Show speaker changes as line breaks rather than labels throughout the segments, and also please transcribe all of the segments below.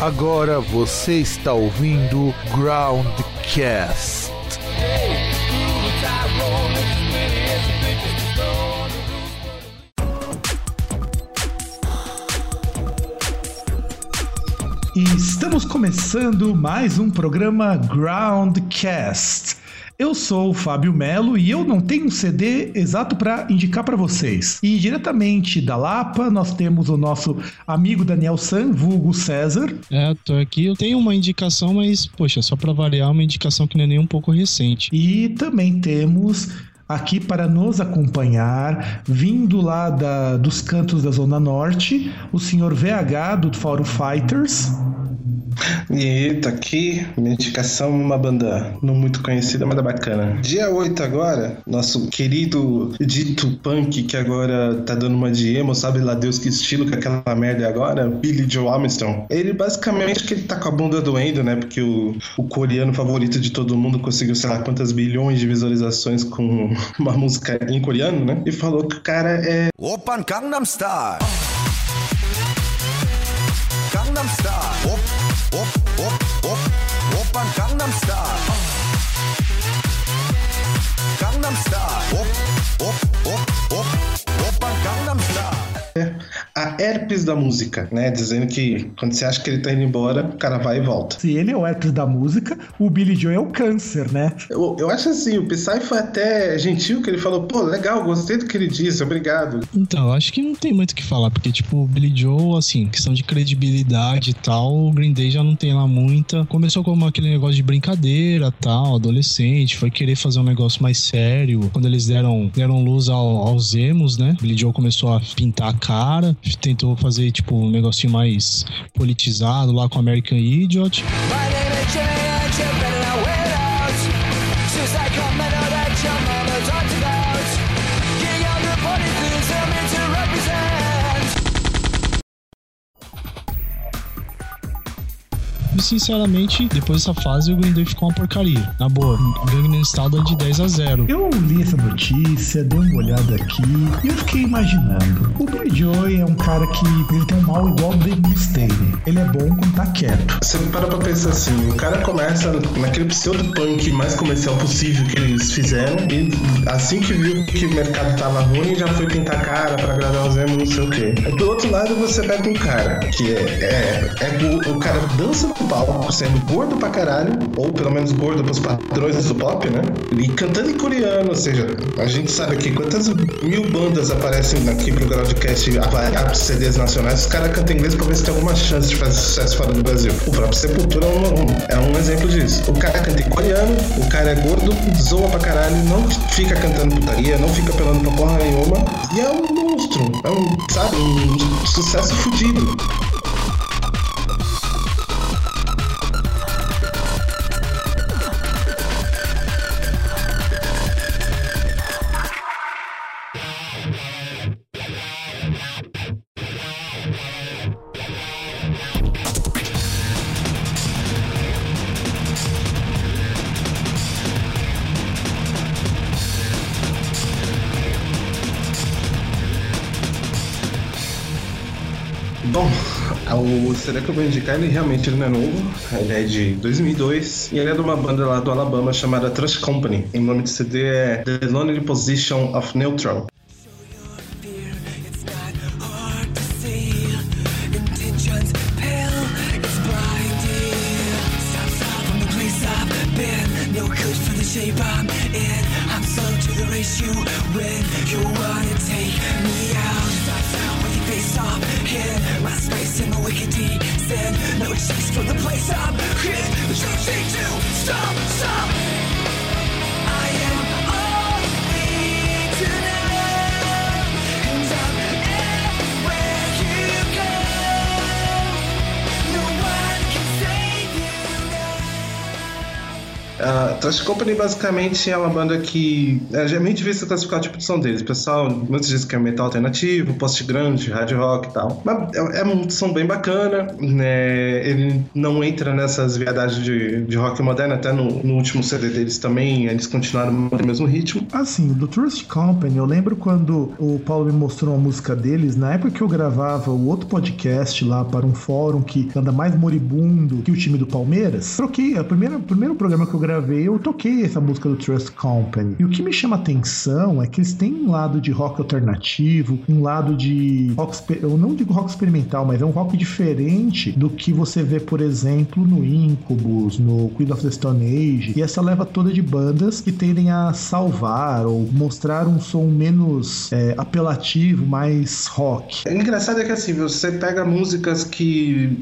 Agora você está ouvindo Groundcast.
E estamos começando mais um programa Groundcast. Eu sou o Fábio Melo e eu não tenho um CD exato para indicar para vocês. E diretamente da Lapa, nós temos o nosso amigo Daniel San, vulgo César.
É, tô aqui. Eu tenho uma indicação, mas, poxa, só para variar, uma indicação que não é nem um pouco recente.
E também temos aqui para nos acompanhar, vindo lá da, dos cantos da Zona Norte, o senhor VH do Fórum Fighters.
E tá aqui, minha indicação uma banda não muito conhecida, mas é bacana. Dia 8 agora, nosso querido dito punk que agora tá dando uma de emo, sabe lá Deus que estilo com aquela merda agora, Billy Joe Armstrong. Ele basicamente que ele tá com a bunda doendo, né? Porque o, o coreano favorito de todo mundo conseguiu sei lá quantas bilhões de visualizações com uma música em coreano, né? E falou que o cara é
Open Gangnam Style. Gangnam Style. Gangnam Style. Gangnam Style. Op, op, op, op.
herpes da música, né? Dizendo que quando você acha que ele tá indo embora, o cara vai e volta.
Se ele é o herpes da música, o Billy Joe é o câncer, né?
Eu, eu acho assim, o Psy foi até gentil que ele falou, pô, legal, gostei do que ele disse, obrigado.
Então, eu acho que não tem muito o que falar, porque, tipo, o Billy Joe, assim, questão de credibilidade e tal, o Green Day já não tem lá muita. Começou como aquele negócio de brincadeira tal, adolescente, foi querer fazer um negócio mais sério. Quando eles deram, deram luz ao, aos emos, né? O Billy Joe começou a pintar a cara, tentou fazer, tipo, um negocinho mais politizado lá com American Idiot. Sinceramente, depois dessa fase, o Green Day ficou uma porcaria. Na boa, Gangnam Style dá de 10 a 0.
Eu li essa notícia, dei uma olhada aqui e eu fiquei imaginando. O Billy Joe é um cara que ele tem um mal igual o Dave Mustaine. Ele é bom quando tá quieto.
Você para pra pensar assim, o cara começa naquele pseudo-punk mais comercial possível que eles fizeram e assim que viu que o mercado tava ruim, já foi pintar a cara pra agradar os emos, não sei o quê. Aí, do outro lado, você pega um cara que é, é, é go- o cara dança no palco sendo gordo pra caralho, ou pelo menos gordo pros padrões do pop, né? E cantando em coreano, ou seja, a gente sabe aqui quantas mil bandas aparecem aqui pro Groundcast avaliar CDs nacionais, os caras cantam inglês pra ver se tem alguma chance de fazer sucesso fora do Brasil. O próprio Sepultura é um, é um exemplo disso. O cara canta em coreano, o cara é gordo, zoa pra caralho, não fica cantando putaria, não fica pelando pra porra nenhuma, e é um monstro, é um, sabe, um sucesso fudido. O CD que eu vou indicar, ele realmente não é novo, ele é de 2002 e ele é de uma banda lá do Alabama chamada Trash Company. E o nome do CD é The Lonely Position of Neutral. A Trash Company basicamente é uma banda que é, é meio difícil classificar o tipo de som deles. O pessoal, muitos dizem que é metal alternativo, post-grunge, hard rock e tal. Mas é, é um som bem bacana, né? Ele não entra nessas viadagens de, de rock moderno, até no, no último CD deles também, eles continuaram no mesmo ritmo.
Assim, do Trust Company, eu lembro quando o Paulo me mostrou uma música deles, na época que eu gravava o outro podcast lá para um fórum que anda mais moribundo que o time do Palmeiras, troquei, a primeira, o primeiro programa que eu eu toquei essa música do Trust Company. E o que me chama atenção é que eles têm um lado de rock alternativo, um lado de rock, eu não digo rock experimental, mas é um rock diferente do que você vê, por exemplo, no Incubus, no Queen of the Stone Age, e essa leva toda de bandas que tendem a salvar ou mostrar um som menos é, apelativo, mais rock.
É engraçado é que assim, você pega músicas que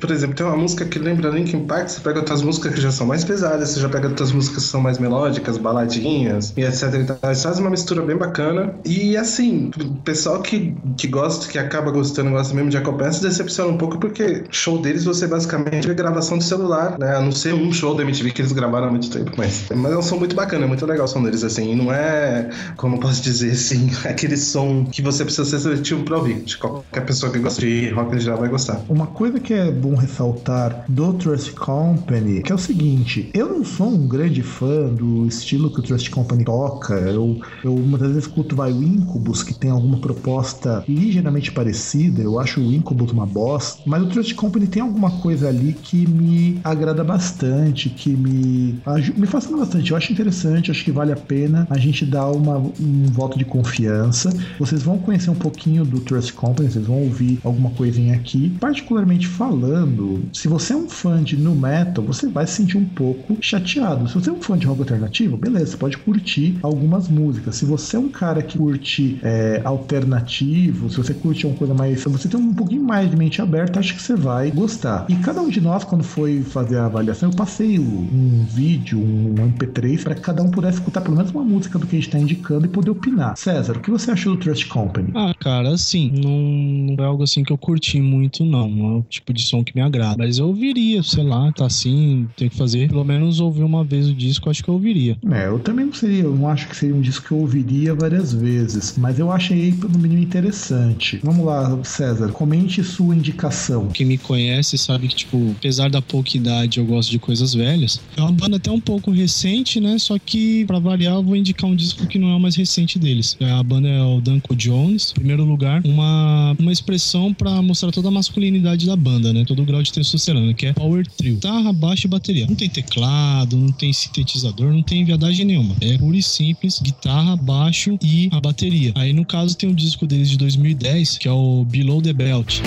por exemplo, tem uma música que lembra Linkin Park, você pega outras músicas que já são mais pesadas, você já pega outras músicas que são mais melódicas, baladinhas e etc. Eles fazem uma mistura bem bacana. E assim, o pessoal que, que gosta, que acaba gostando, gosta mesmo de Jacob se decepciona um pouco porque show deles você basicamente vê gravação de celular, né? A não ser um show da MTV que eles gravaram há muito tempo, mas, mas é um som muito bacana, é muito legal o som deles, assim. E não é, como posso dizer assim, aquele som que você precisa ser seletivo pra ouvir. De qualquer pessoa que gosta de rock já vai gostar.
Uma coisa que é bom ressaltar do Trust Company que é o seguinte: eu não sou um grande fã do estilo que o Trust Company toca. Eu, eu muitas vezes escuto vai o Incubus, que tem alguma proposta ligeiramente parecida. Eu acho o Incubus uma bosta, mas o Trust Company tem alguma coisa ali que me agrada bastante, que me, me fascina bastante. Eu acho interessante, acho que vale a pena a gente dar uma, um voto de confiança. Vocês vão conhecer um pouquinho do Trust Company, vocês vão ouvir alguma coisinha aqui. Particularmente falando, se você é um fã de nu metal, você vai se sentir um pouco chateado. Se você é um fã de rock alternativo, beleza, você pode curtir algumas músicas. Se você é um cara que curte é, alternativo, se você curte uma coisa mais. Se você tem um pouquinho mais de mente aberta, acho que você vai gostar. E cada um de nós, quando foi fazer a avaliação, eu passei um vídeo, um MP3, para que cada um pudesse escutar pelo menos uma música do que a gente está indicando e poder opinar. César, o que você achou do Trust Company?
Ah, cara, assim, não, não é algo assim que eu curti muito, não. Não é o tipo de som que me agrada. Mas eu ouviria, sei lá, tá assim, tem que fazer. Pelo menos ouvir uma vez o disco, acho que eu ouviria.
É, eu também não seria, eu não acho que seria um disco que eu ouviria várias vezes. Mas eu achei, no mínimo, interessante. Vamos lá, César, comente sua indicação.
Quem me conhece sabe que, tipo, apesar da pouca idade, eu gosto de coisas velhas. É uma banda até um pouco recente, né? Só que, pra variar, eu vou indicar um disco que não é o mais recente deles. A banda é o Danko Jones. Em primeiro lugar, uma, uma expressão para mostrar toda a masculinidade da banda, né? Todo o grau de testosterona, que é Power Trio. Guitarra, baixo e bateria. Não tem teclado, não tem sintetizador, não tem viadagem nenhuma. É pura e simples, guitarra, baixo e a bateria. Aí, no caso, tem um disco deles de 2010, que é o Below the Belt.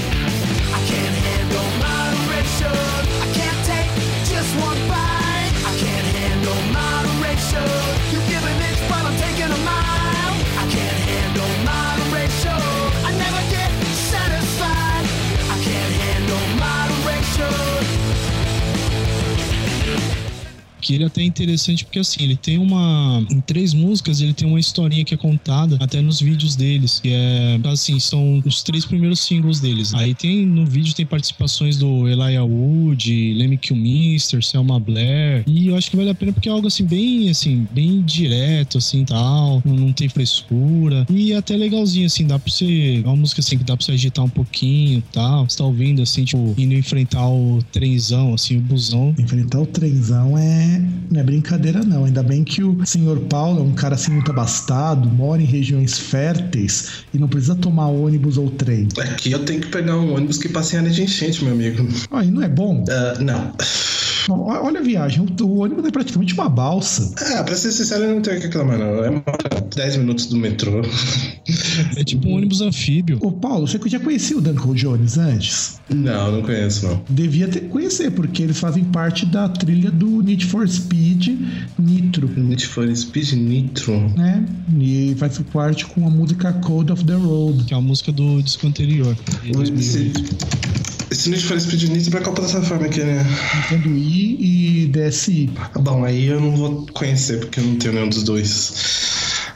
Que ele até é interessante porque assim, ele tem uma em três músicas, ele tem uma historinha que é contada até nos vídeos deles, que é assim, são os três primeiros singles deles. Aí tem no vídeo tem participações do Elijah Wood, Lemmy Kilmister, Selma Blair, e eu acho que vale a pena porque é algo assim bem assim, bem direto assim, tal, não, tem frescura e é até legalzinho assim, dá para você, é uma música assim que dá para você agitar um pouquinho, tal. Você tá ouvindo assim, tipo, indo enfrentar o trenzão assim, o busão.
Enfrentar o trenzão é não é brincadeira, não. Ainda bem que o senhor Paulo é um cara assim muito abastado, mora em regiões férteis e não precisa tomar ônibus ou trem.
Aqui eu tenho que pegar um ônibus que passa em área de enchente, meu amigo.
Aí não é bom?
Ah, não.
Olha a viagem, o, o ônibus é praticamente uma balsa.
Ah, pra ser sincero, eu não tenho o que reclamar, não. É 10 minutos do metrô.
É tipo um ônibus anfíbio.
Ô Paulo, você já conhecia o Duncan Jones antes?
Não, não conheço, não.
Devia ter conhecer, porque eles fazem parte da trilha do Need for Speed Nitro,
Need for Speed Nitro.
né? E faz parte com a música Code of the Road.
que é a música do disco anterior. de 2008.
Esse, esse Need for Speed Nitro é qual plataforma aqui, né?
Nintendo Wii e DSi.
Bom, aí eu não vou conhecer, porque eu não tenho nenhum dos dois.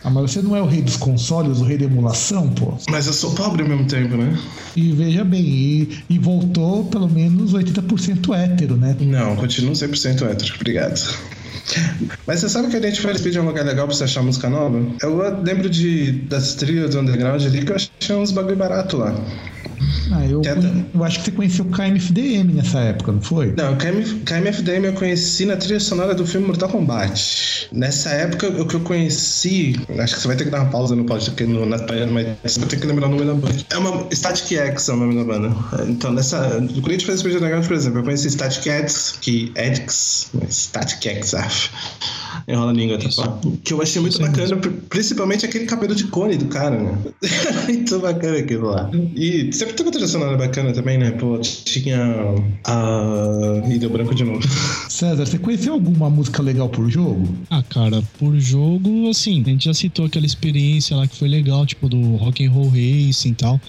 Ah, mas você não é o rei dos consoles, o rei da emulação, pô?
Mas eu sou pobre ao mesmo tempo, né?
E veja bem, e, e voltou pelo menos 80% hétero, né?
Não, continuo 100% hétero, obrigado. Mas você sabe que a gente faz Speed é um lugar legal pra você achar música nova? Eu lembro de, das trilhas do underground ali que eu achei uns bagulho barato lá.
Ah, eu,
Tenta.
eu acho que você conheceu o KMFDM nessa época, não foi?
Não, o KMF, KMFDM eu conheci na trilha sonora do filme Mortal Kombat. Nessa época, o que eu conheci. Acho que você vai ter que dar uma pausa no podcast aqui no, na mas você vai ter que lembrar o nome da banda. É uma. Static X é o nome da banda. Então, nessa. Quando a gente fez Speed Underground, por exemplo, eu conheci Static X, que. X. Static X, ah, enrola a língua, tá? Que eu achei muito
é
bacana, pri- principalmente aquele cabelo de cone do cara, né? muito bacana aquilo lá. E sempre tem uma trilha sonora bacana também, né? Pô, tinha. A. Ih, deu branco de novo.
César, você conheceu alguma música legal por jogo?
Ah, cara, por jogo, assim, a gente já citou aquela experiência lá que foi legal, tipo, do Rock and Roll Racing e tal.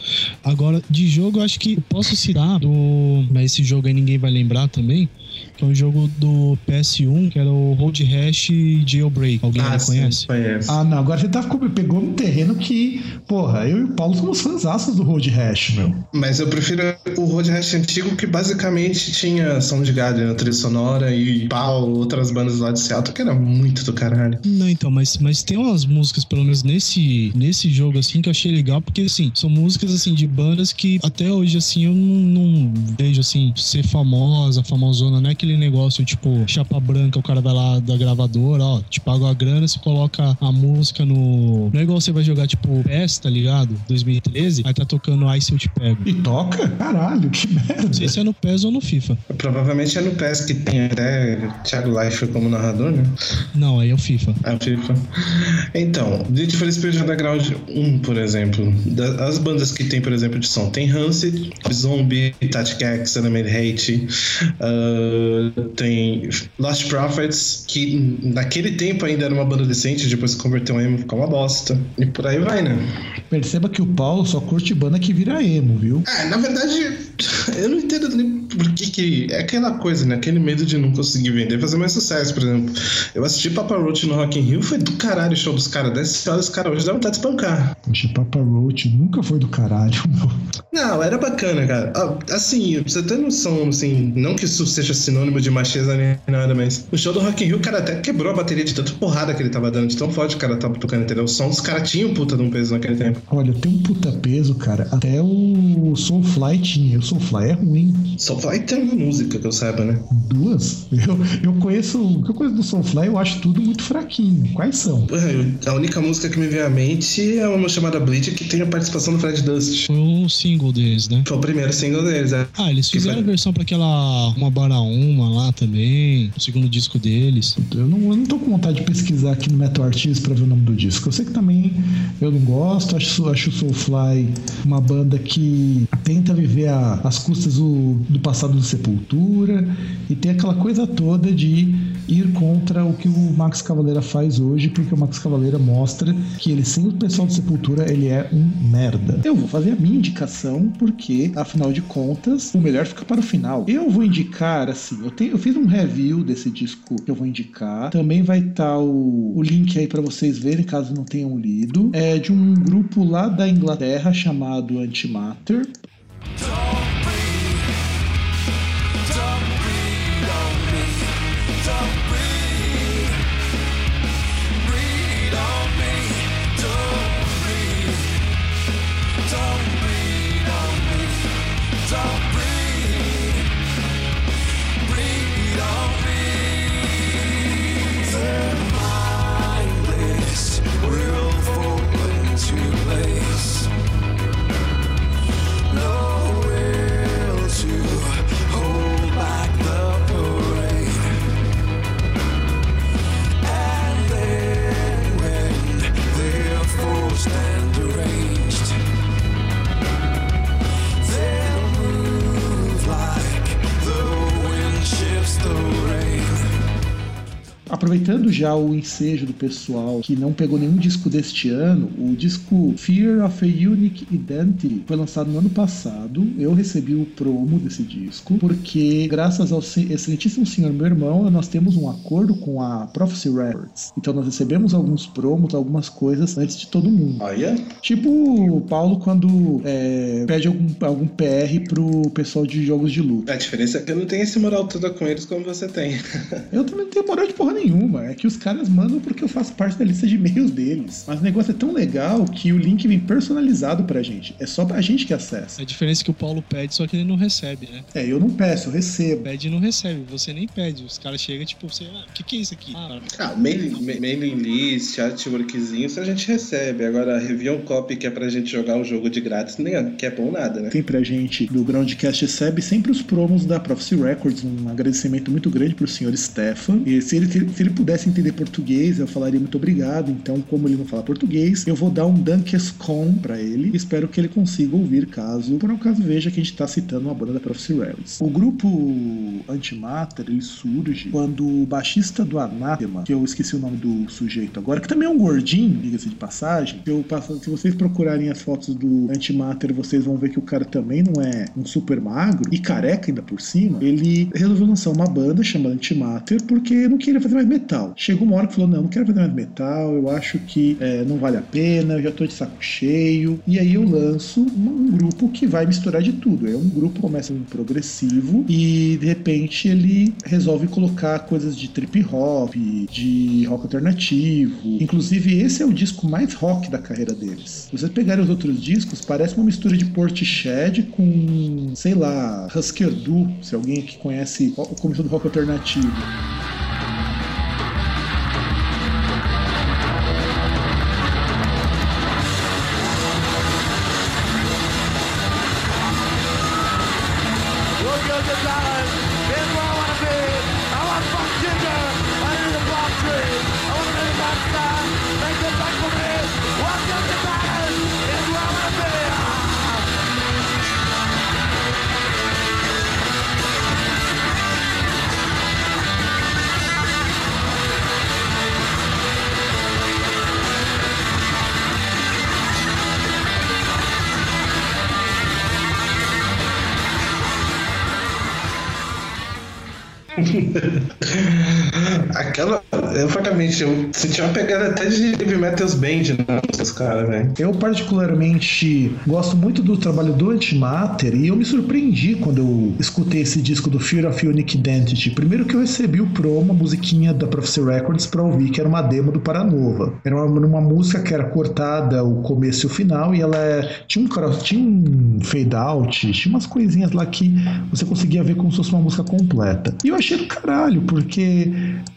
Agora, de jogo, eu acho que posso citar do. Mas esse jogo aí ninguém vai lembrar também. Que é um jogo do PS1, que era o Road Rash Jailbreak. Alguém aí conhece?
conhece.
Ah, não, agora você tá, pegou um terreno que, porra, eu e o Paulo somos fãzaços do Road Rash, meu.
Mas eu prefiro o Road Rash antigo, que basicamente tinha Soundgarden na trilha sonora e pau, outras bandas lá de Seattle, que era muito do caralho.
Não, então, mas, mas tem umas músicas, pelo menos nesse, nesse jogo, assim, que eu achei legal, porque, assim, são músicas, assim, de bandas que até hoje, assim, eu não, não vejo, assim, ser famosa, famosona, não é aquele negócio, tipo, chapa branca, o cara vai lá da gravadora, ó, te paga a grana, você coloca a música no... Não é igual você vai jogar, tipo, PES, tá ligado? 2013, aí tá tocando Ai Se Eu Te Pego.
E toca? Caralho, que merda.
Não sei se é no PES ou no FIFA.
Provavelmente é no PES que tem até Thiago Leifert como narrador, né?
Não, aí é o FIFA.
A FIFA. Então, Need for Speed Underground 1, por exemplo, da- as bandas que tem, por exemplo, de som, tem Rancid, Zombie, Tactic X, Animate Hate, tem Lost Prophets, que naquele tempo ainda era uma banda decente, depois se converteu em emo, ficou uma bosta. E por aí vai, né?
Perceba que o Paulo só curte banda que vira emo, viu?
Ah, na verdade, eu não entendo nem por que que... É aquela coisa, né? Aquele medo de não conseguir vender, fazer mais sucesso, por exemplo. Eu assisti Papa Roach no Rock in Rio, foi do caralho o show dos caras. Desce horas, os caras hoje dá vontade de espancar.
Poxa, Papa Roach nunca foi do caralho, meu.
Não, era bacana, cara. Ah, Assim, pra você ter noção, assim, não que isso seja sinônimo de macheza nem nada, mas o show do Rock in Rio, o cara até quebrou a bateria de tanta porrada que ele tava dando, de tão forte que o cara tava tocando, entendeu? O som dos caras tinha um puta de um peso naquele tempo.
Olha, tem um puta peso, cara. Até o Soulfly tinha. O Soulfly é ruim.
Vai ter uma música que eu saiba, né?
Duas? Eu, eu conheço. O que eu conheço do Soulfly, eu acho tudo muito fraquinho. Quais são?
Eu- A única música que me veio à mente é uma chamada Bleach que tem a participação do Fred Dust.
Foi um single deles, né?
Foi o primeiro single deles, é.
Ah, eles
Que
fizeram
foi?
a versão pra aquela Uma Bara Uma lá também, o segundo disco deles.
Eu não, eu não tô com vontade de pesquisar aqui no Metal Artist pra ver o nome do disco. Eu sei que também eu não gosto, acho, acho o Soulfly uma banda que tenta viver a- as custas do, do passado do Sepultura e tem aquela coisa toda de ir contra o que o Max Cavaleira faz hoje, porque o Max Cavaleira mostra que ele, sem o pessoal do Sepultura, ele é um merda. Eu vou fazer a minha indicação, porque, afinal de contas, o melhor fica para o final. Eu vou indicar, assim, eu, tenho, eu fiz um review desse disco que eu vou indicar. Também vai estar o, o link aí para vocês verem, caso não tenham lido. É de um grupo lá da Inglaterra chamado Antimatter. Aproveitando já o ensejo do pessoal que não pegou nenhum disco deste ano, o disco Fear of a Unique Identity foi lançado no ano passado. Eu recebi o promo desse disco, porque graças ao excelentíssimo senhor meu irmão, nós temos um acordo com a Prophecy Records. Então nós recebemos alguns promos, algumas coisas antes de todo mundo.
Olha.
Tipo o Paulo quando é, pede algum, algum PR pro pessoal de jogos de luta.
A diferença é que eu não tenho esse moral toda com eles como você tem.
Eu também não tenho moral de porra nenhuma. Nenhuma. É que os caras mandam porque eu faço parte da lista de e-mails deles. Mas o negócio é tão legal que o link vem personalizado pra gente. É só pra gente que acessa.
A diferença é que o Paulo pede, só que ele não recebe, né?
É, eu não peço, eu recebo.
Pede e não recebe, você nem pede. Os caras chegam, tipo, você, ah, o que, que é isso aqui? Ah,
Ah, mailing, ma- mailing list, artworkzinho, isso a gente recebe. Agora, review copy que é pra gente jogar um jogo de grátis, nem é, que é bom nada, né?
Tem pra gente do Groundcast recebe sempre os promos da Prophecy Records. Um agradecimento muito grande pro senhor Stefan. E se ele, se ele pudesse entender português, eu falaria muito obrigado. Então, como ele não fala português, eu vou dar um Dankescom pra ele. Espero que ele consiga ouvir caso, por um caso, veja que a gente tá citando uma banda da Prophecy Records. O grupo Antimatter, ele surge quando o baixista do Anathema, que eu esqueci o nome do sujeito agora, que também é um gordinho, diga-se de passagem. Eu passo- se vocês procurarem as fotos do Antimatter, vocês vão ver que o cara também não é um super magro e careca ainda por cima. Ele resolveu lançar uma banda chamada Antimatter porque não queria fazer mais metal. Chegou uma hora que falou: Não, não quero fazer mais metal, eu acho que é, não vale a pena, eu já tô de saco cheio. E aí eu lanço um, grupo que vai misturar de tudo. É um grupo que começa um progressivo e de repente ele resolve colocar coisas de trip hop, de rock alternativo. Inclusive, esse é o disco mais rock da carreira deles. Se vocês pegarem os outros discos, parece uma mistura de Portishead com, sei lá, Husker Du, se alguém aqui conhece o começo do rock alternativo.
your desires.
Aquela. Eu, francamente, eu senti uma pegada até de Heavy Metals Band nos caras, velho.
Eu, particularmente, gosto muito do trabalho do Antimatter e eu me surpreendi quando eu escutei esse disco do Fear of Unique Identity. Primeiro que eu recebi o promo, a musiquinha da Prophecy Records pra ouvir, que era uma demo do Paranova. Era uma, uma música que era cortada o começo e o final e ela é- tinha um cross, tinha um fade out, tinha umas coisinhas lá que você conseguia ver como se fosse uma música completa. E eu achei do caralho, porque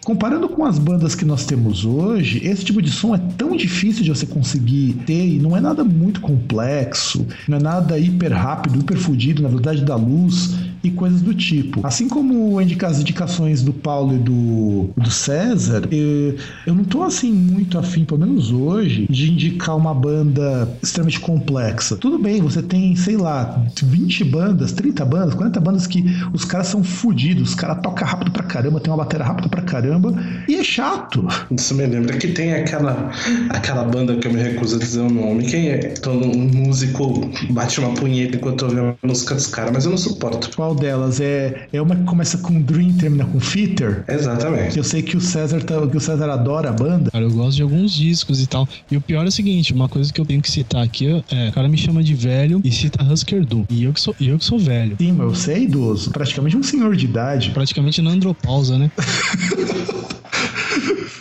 comparando com as bandas que nós temos hoje, esse tipo de som é tão difícil de você conseguir ter e não é nada muito complexo, não é nada hiper rápido, hiper fudido na velocidade da luz e coisas do tipo. Assim como as indicações do Paulo e do, do César, eu, eu não tô assim muito afim, pelo menos hoje, de indicar uma banda extremamente complexa. Tudo bem, você tem, sei lá, 20 bandas, 30 bandas, 40 bandas que os caras são fudidos, os caras tocam rápido pra caramba, tem uma bateria rápida pra caramba, e é chato.
Isso me lembra que tem aquela, aquela banda que eu me recuso a dizer o nome. Quem é? Todo um músico bate uma punheta enquanto ouve a música dos caras, mas eu não suporto.
Qual delas? É, é uma que começa com Dream e termina com Fitter?
Exatamente.
Eu sei que o César tá- que o César adora a banda.
Cara, eu gosto de alguns discos e tal. E o pior é o seguinte, uma coisa que eu tenho que citar aqui é, o cara me chama de velho e cita Husker Du. E eu que sou, e eu que sou velho.
Sim, mas você é idoso, praticamente um senhor de idade.
Praticamente na andropausa, né?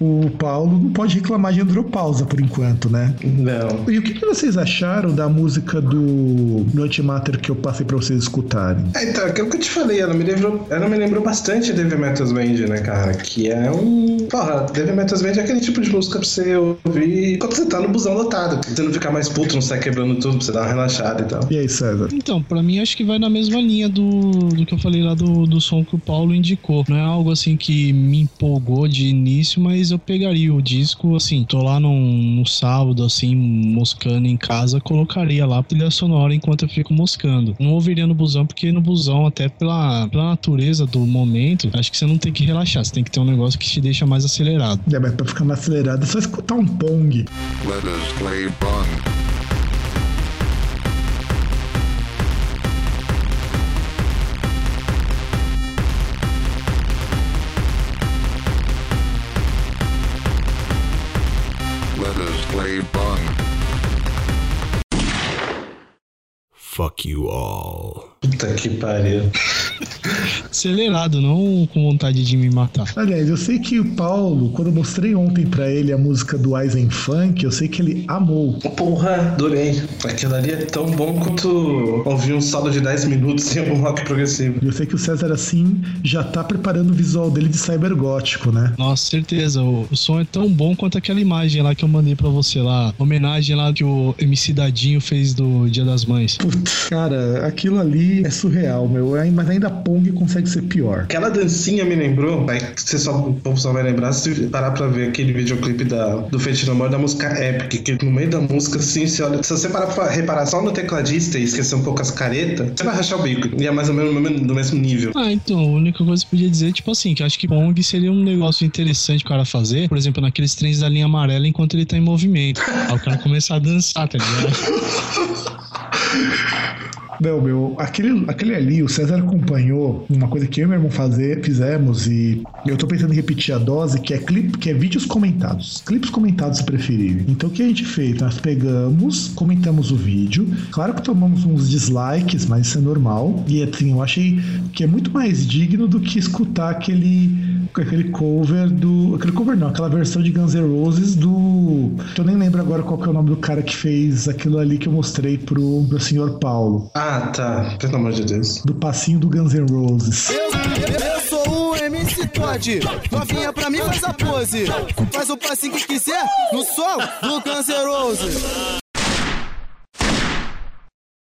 O Paulo não pode reclamar de andropausa por enquanto, né?
Não.
E o que, que vocês acharam da música do, Antimatter que eu passei pra vocês escutarem?
É, então, aquilo que eu te falei, ela me lembrou, ela me lembrou bastante Devil Metals Band, né, cara? Que é um. Porra, Devil Metals Band é aquele tipo de música pra você ouvir quando você tá no busão lotado. Pra você não ficar mais puto, não sair quebrando tudo, pra você dar uma relaxada e tal.
E aí, César?
Então, pra mim acho que vai na mesma linha do, do que eu falei lá do, do som que o Paulo indicou. Não é algo assim que me empolgou de início, mas eu pegaria o disco, assim, tô lá num, no sábado, assim, moscando em casa, colocaria lá a trilha sonora enquanto eu fico moscando. Não ouviria no busão, porque no busão, até pela, pela natureza do momento, acho que você não tem que relaxar, você tem que ter um negócio que te deixa mais acelerado.
É, mas pra ficar mais acelerado é só escutar um pong.
Let us play Bong. Play Bong.
Fuck you all.
Puta que pariu.
Acelerado, não com vontade de me matar.
Aliás, eu sei que o Paulo, quando eu mostrei ontem pra ele a música do Eisen Funk, eu sei que ele amou.
Porra, adorei. Aquilo ali é tão bom quanto ouvir um solo de 10 minutos em algum rock progressivo.
E eu sei que o César, assim, já tá preparando o visual dele de cybergótico, né?
Nossa, certeza. O, o som é tão bom quanto aquela imagem lá que eu mandei pra você lá. Homenagem lá que o MC Dadinho fez do Dia das Mães.
Putz, cara, aquilo ali é surreal, meu. Ai, Mas ainda a Pong consegue ser pior.
Aquela dancinha me lembrou, aí você só, o povo só vai lembrar se parar pra ver aquele videoclipe da, do Fate No More da música Epic, que no meio da música, assim, você olha, se você parar pra reparar só no tecladista e esquecer um pouco as caretas, você vai rachar o bico. E é mais ou menos no mesmo, no mesmo nível.
Ah, então, a única coisa que eu podia dizer, tipo assim, que eu acho que Pong seria um negócio interessante o cara fazer, por exemplo, naqueles trens da linha amarela enquanto ele tá em movimento. Aí o cara começar a dançar, tá ligado?
Não, meu, aquele, aquele ali, o César acompanhou uma coisa que eu e meu irmão fazer, fizemos e eu tô pensando em repetir a dose, que é clipe, que é vídeos comentados. Clipes comentados, se. Então o que a gente fez? Nós pegamos, comentamos o vídeo. Claro que tomamos uns dislikes, mas isso é normal. E assim, eu achei que é muito mais digno do que escutar aquele aquele cover do. Aquele cover não, aquela versão de Guns N' Roses do. Eu nem lembro agora qual que é o nome do cara que fez aquilo ali que eu mostrei pro, pro senhor Paulo.
Ah, tá. Pelo amor de Deus.
Do passinho do Guns N' Roses.
Eu, eu sou o MC Todd. Novinha pra mim faz a pose. Faz o passinho que quiser no sol do Guns N' Roses.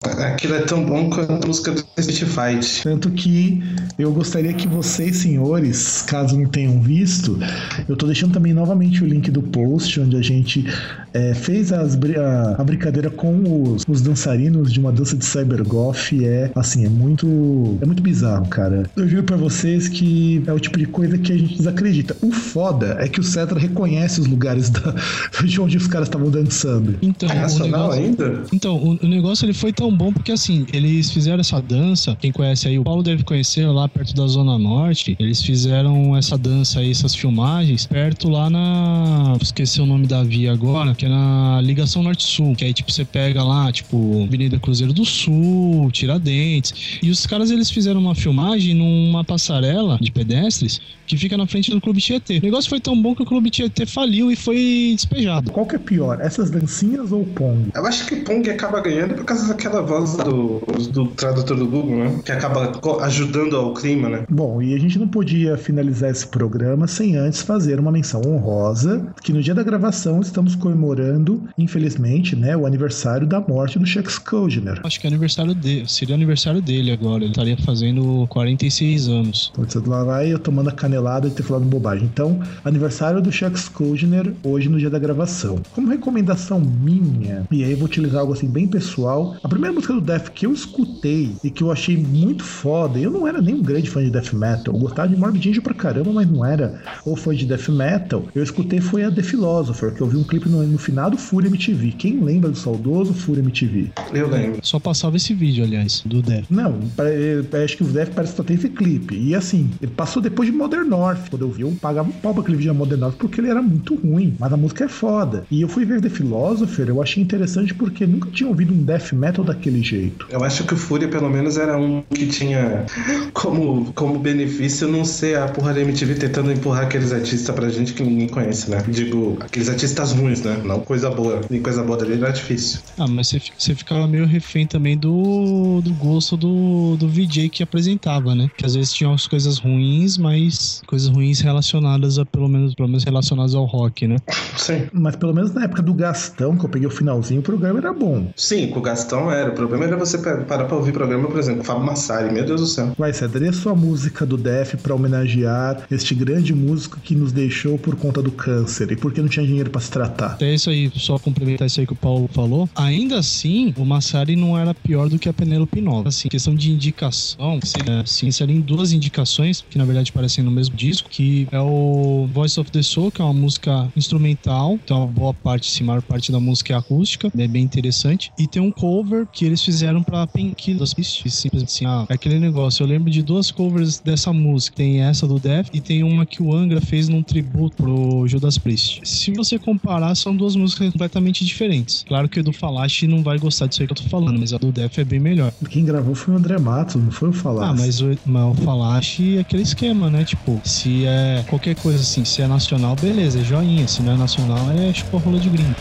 Aquilo é tão bom quanto a música do Street Fight.
Tanto que eu gostaria que vocês, senhores, caso não tenham visto, eu tô deixando também novamente o link do post, onde a gente é, fez as a, a brincadeira com os, os dançarinos de uma dança de cybergoth. E é, assim, é muito, é muito bizarro, cara. Eu juro pra vocês que é o tipo de coisa que a gente desacredita. O foda é que o Cetra reconhece os lugares da, de onde os caras estavam dançando.
Então,
É
o
nacional
negócio...
ainda?
Então, o, o negócio ele foi tão bom porque assim, eles fizeram essa dança. Quem conhece aí, o Paulo deve conhecer lá perto da Zona Norte. Eles fizeram essa dança aí, essas filmagens, perto lá na. Esqueci o nome da via agora, que é na Ligação Norte-Sul. Que aí, tipo, você pega lá, tipo, Avenida Cruzeiro do Sul, Tiradentes. E os caras eles fizeram uma filmagem numa passarela de pedestres que fica na frente do Clube Tietê. O negócio foi tão bom que o Clube Tietê faliu e foi despejado.
Qual que é pior, essas dancinhas ou o Pong?
Eu acho que Pong acaba ganhando por causa daquela voz do, do tradutor do Google, né? Que acaba ajudando ao clima, né?
Bom, e a gente não podia finalizar esse programa sem antes fazer uma menção honrosa, que no dia da gravação estamos comemorando, infelizmente, né, o aniversário da morte do Chuck Schuldiner.
Acho que é aniversário dele. Seria aniversário dele agora. Ele estaria fazendo 46 anos.
Putz, lá vai eu tomando a canelada e ter falado bobagem. Então, aniversário do Chuck Schuldiner, hoje no dia da gravação. Como recomendação minha, e aí eu vou utilizar algo assim bem pessoal, a primeira música do Death que eu escutei e que eu achei muito foda, eu não era nem um grande fã de Death Metal, eu gostava de Morbid Angel pra caramba, mas não era ou fã de Death Metal, eu escutei foi a The Philosopher, que eu vi um clipe no, no final do Fury MTV. Quem lembra do saudoso Fury MTV?
Eu lembro.
Só passava esse vídeo, aliás, do Death.
Não, pare- acho que o Death parece que só tem esse clipe. E assim, ele passou depois de Modern North. Quando eu vi, eu pagava um pau pra aquele vídeo da Modern North porque ele era muito ruim. Mas a música é foda. E eu fui ver The Philosopher, eu achei interessante porque nunca tinha ouvido um death metal daquele jeito.
Eu acho que o Fúria, pelo menos, era um que tinha como, como benefício não ser a porra da MTV tentando empurrar aqueles artistas pra gente que ninguém conhece, né? Digo, aqueles artistas ruins, né? Não coisa boa. Nem coisa boa dele era difícil.
Ah, mas você, você ficava meio refém também do, do gosto do, do VJ que apresentava, né? Que às vezes tinha umas coisas ruins, mas coisas ruins relacionadas a, pelo menos, pelo menos relacionadas ao rock, né?
Sim.
Mas pelo menos na época do Gastão, que eu peguei o finalzinho, o programa era bom.
Sim, com o Gastão era. O problema era você parar pra ouvir programa, por exemplo, Fábio Massari. Meu Deus do céu.
Vai, Cedra, e a sua música do Death pra homenagear este grande músico que nos deixou por conta do câncer e porque não tinha dinheiro pra se tratar?
Até isso aí, só complementar isso aí que o Paulo falou. Ainda assim, o Massari não era pior do que a Penélope Nova. Assim, questão de indicação, assim, seriam duas indicações, que na verdade parecem no mesmo disco, que é o Voice of the Soul, que é uma música instrumental, então a boa parte, sim, a maior parte da música é acústica, é bem interessante. E tem um cover que eles fizeram pra Painkiller. Simplesmente assim, ah, é aquele negócio. Eu lembro de duas covers dessa música. Tem essa do Death e tem uma que o Angra fez num tributo pro Judas Priest. Se você comparar, são duas músicas completamente diferentes. Claro que o do Falache não vai gostar disso aí que eu tô falando, mas a do Death é bem melhor.
Quem gravou foi o André Matos, não foi o Falar.
Ah, mas o, mas o Falache é aquele esquema, né? Tipo, se é qualquer coisa assim, se é nacional, beleza, é joinha. Se não é nacional, é tipo a rola de gringo.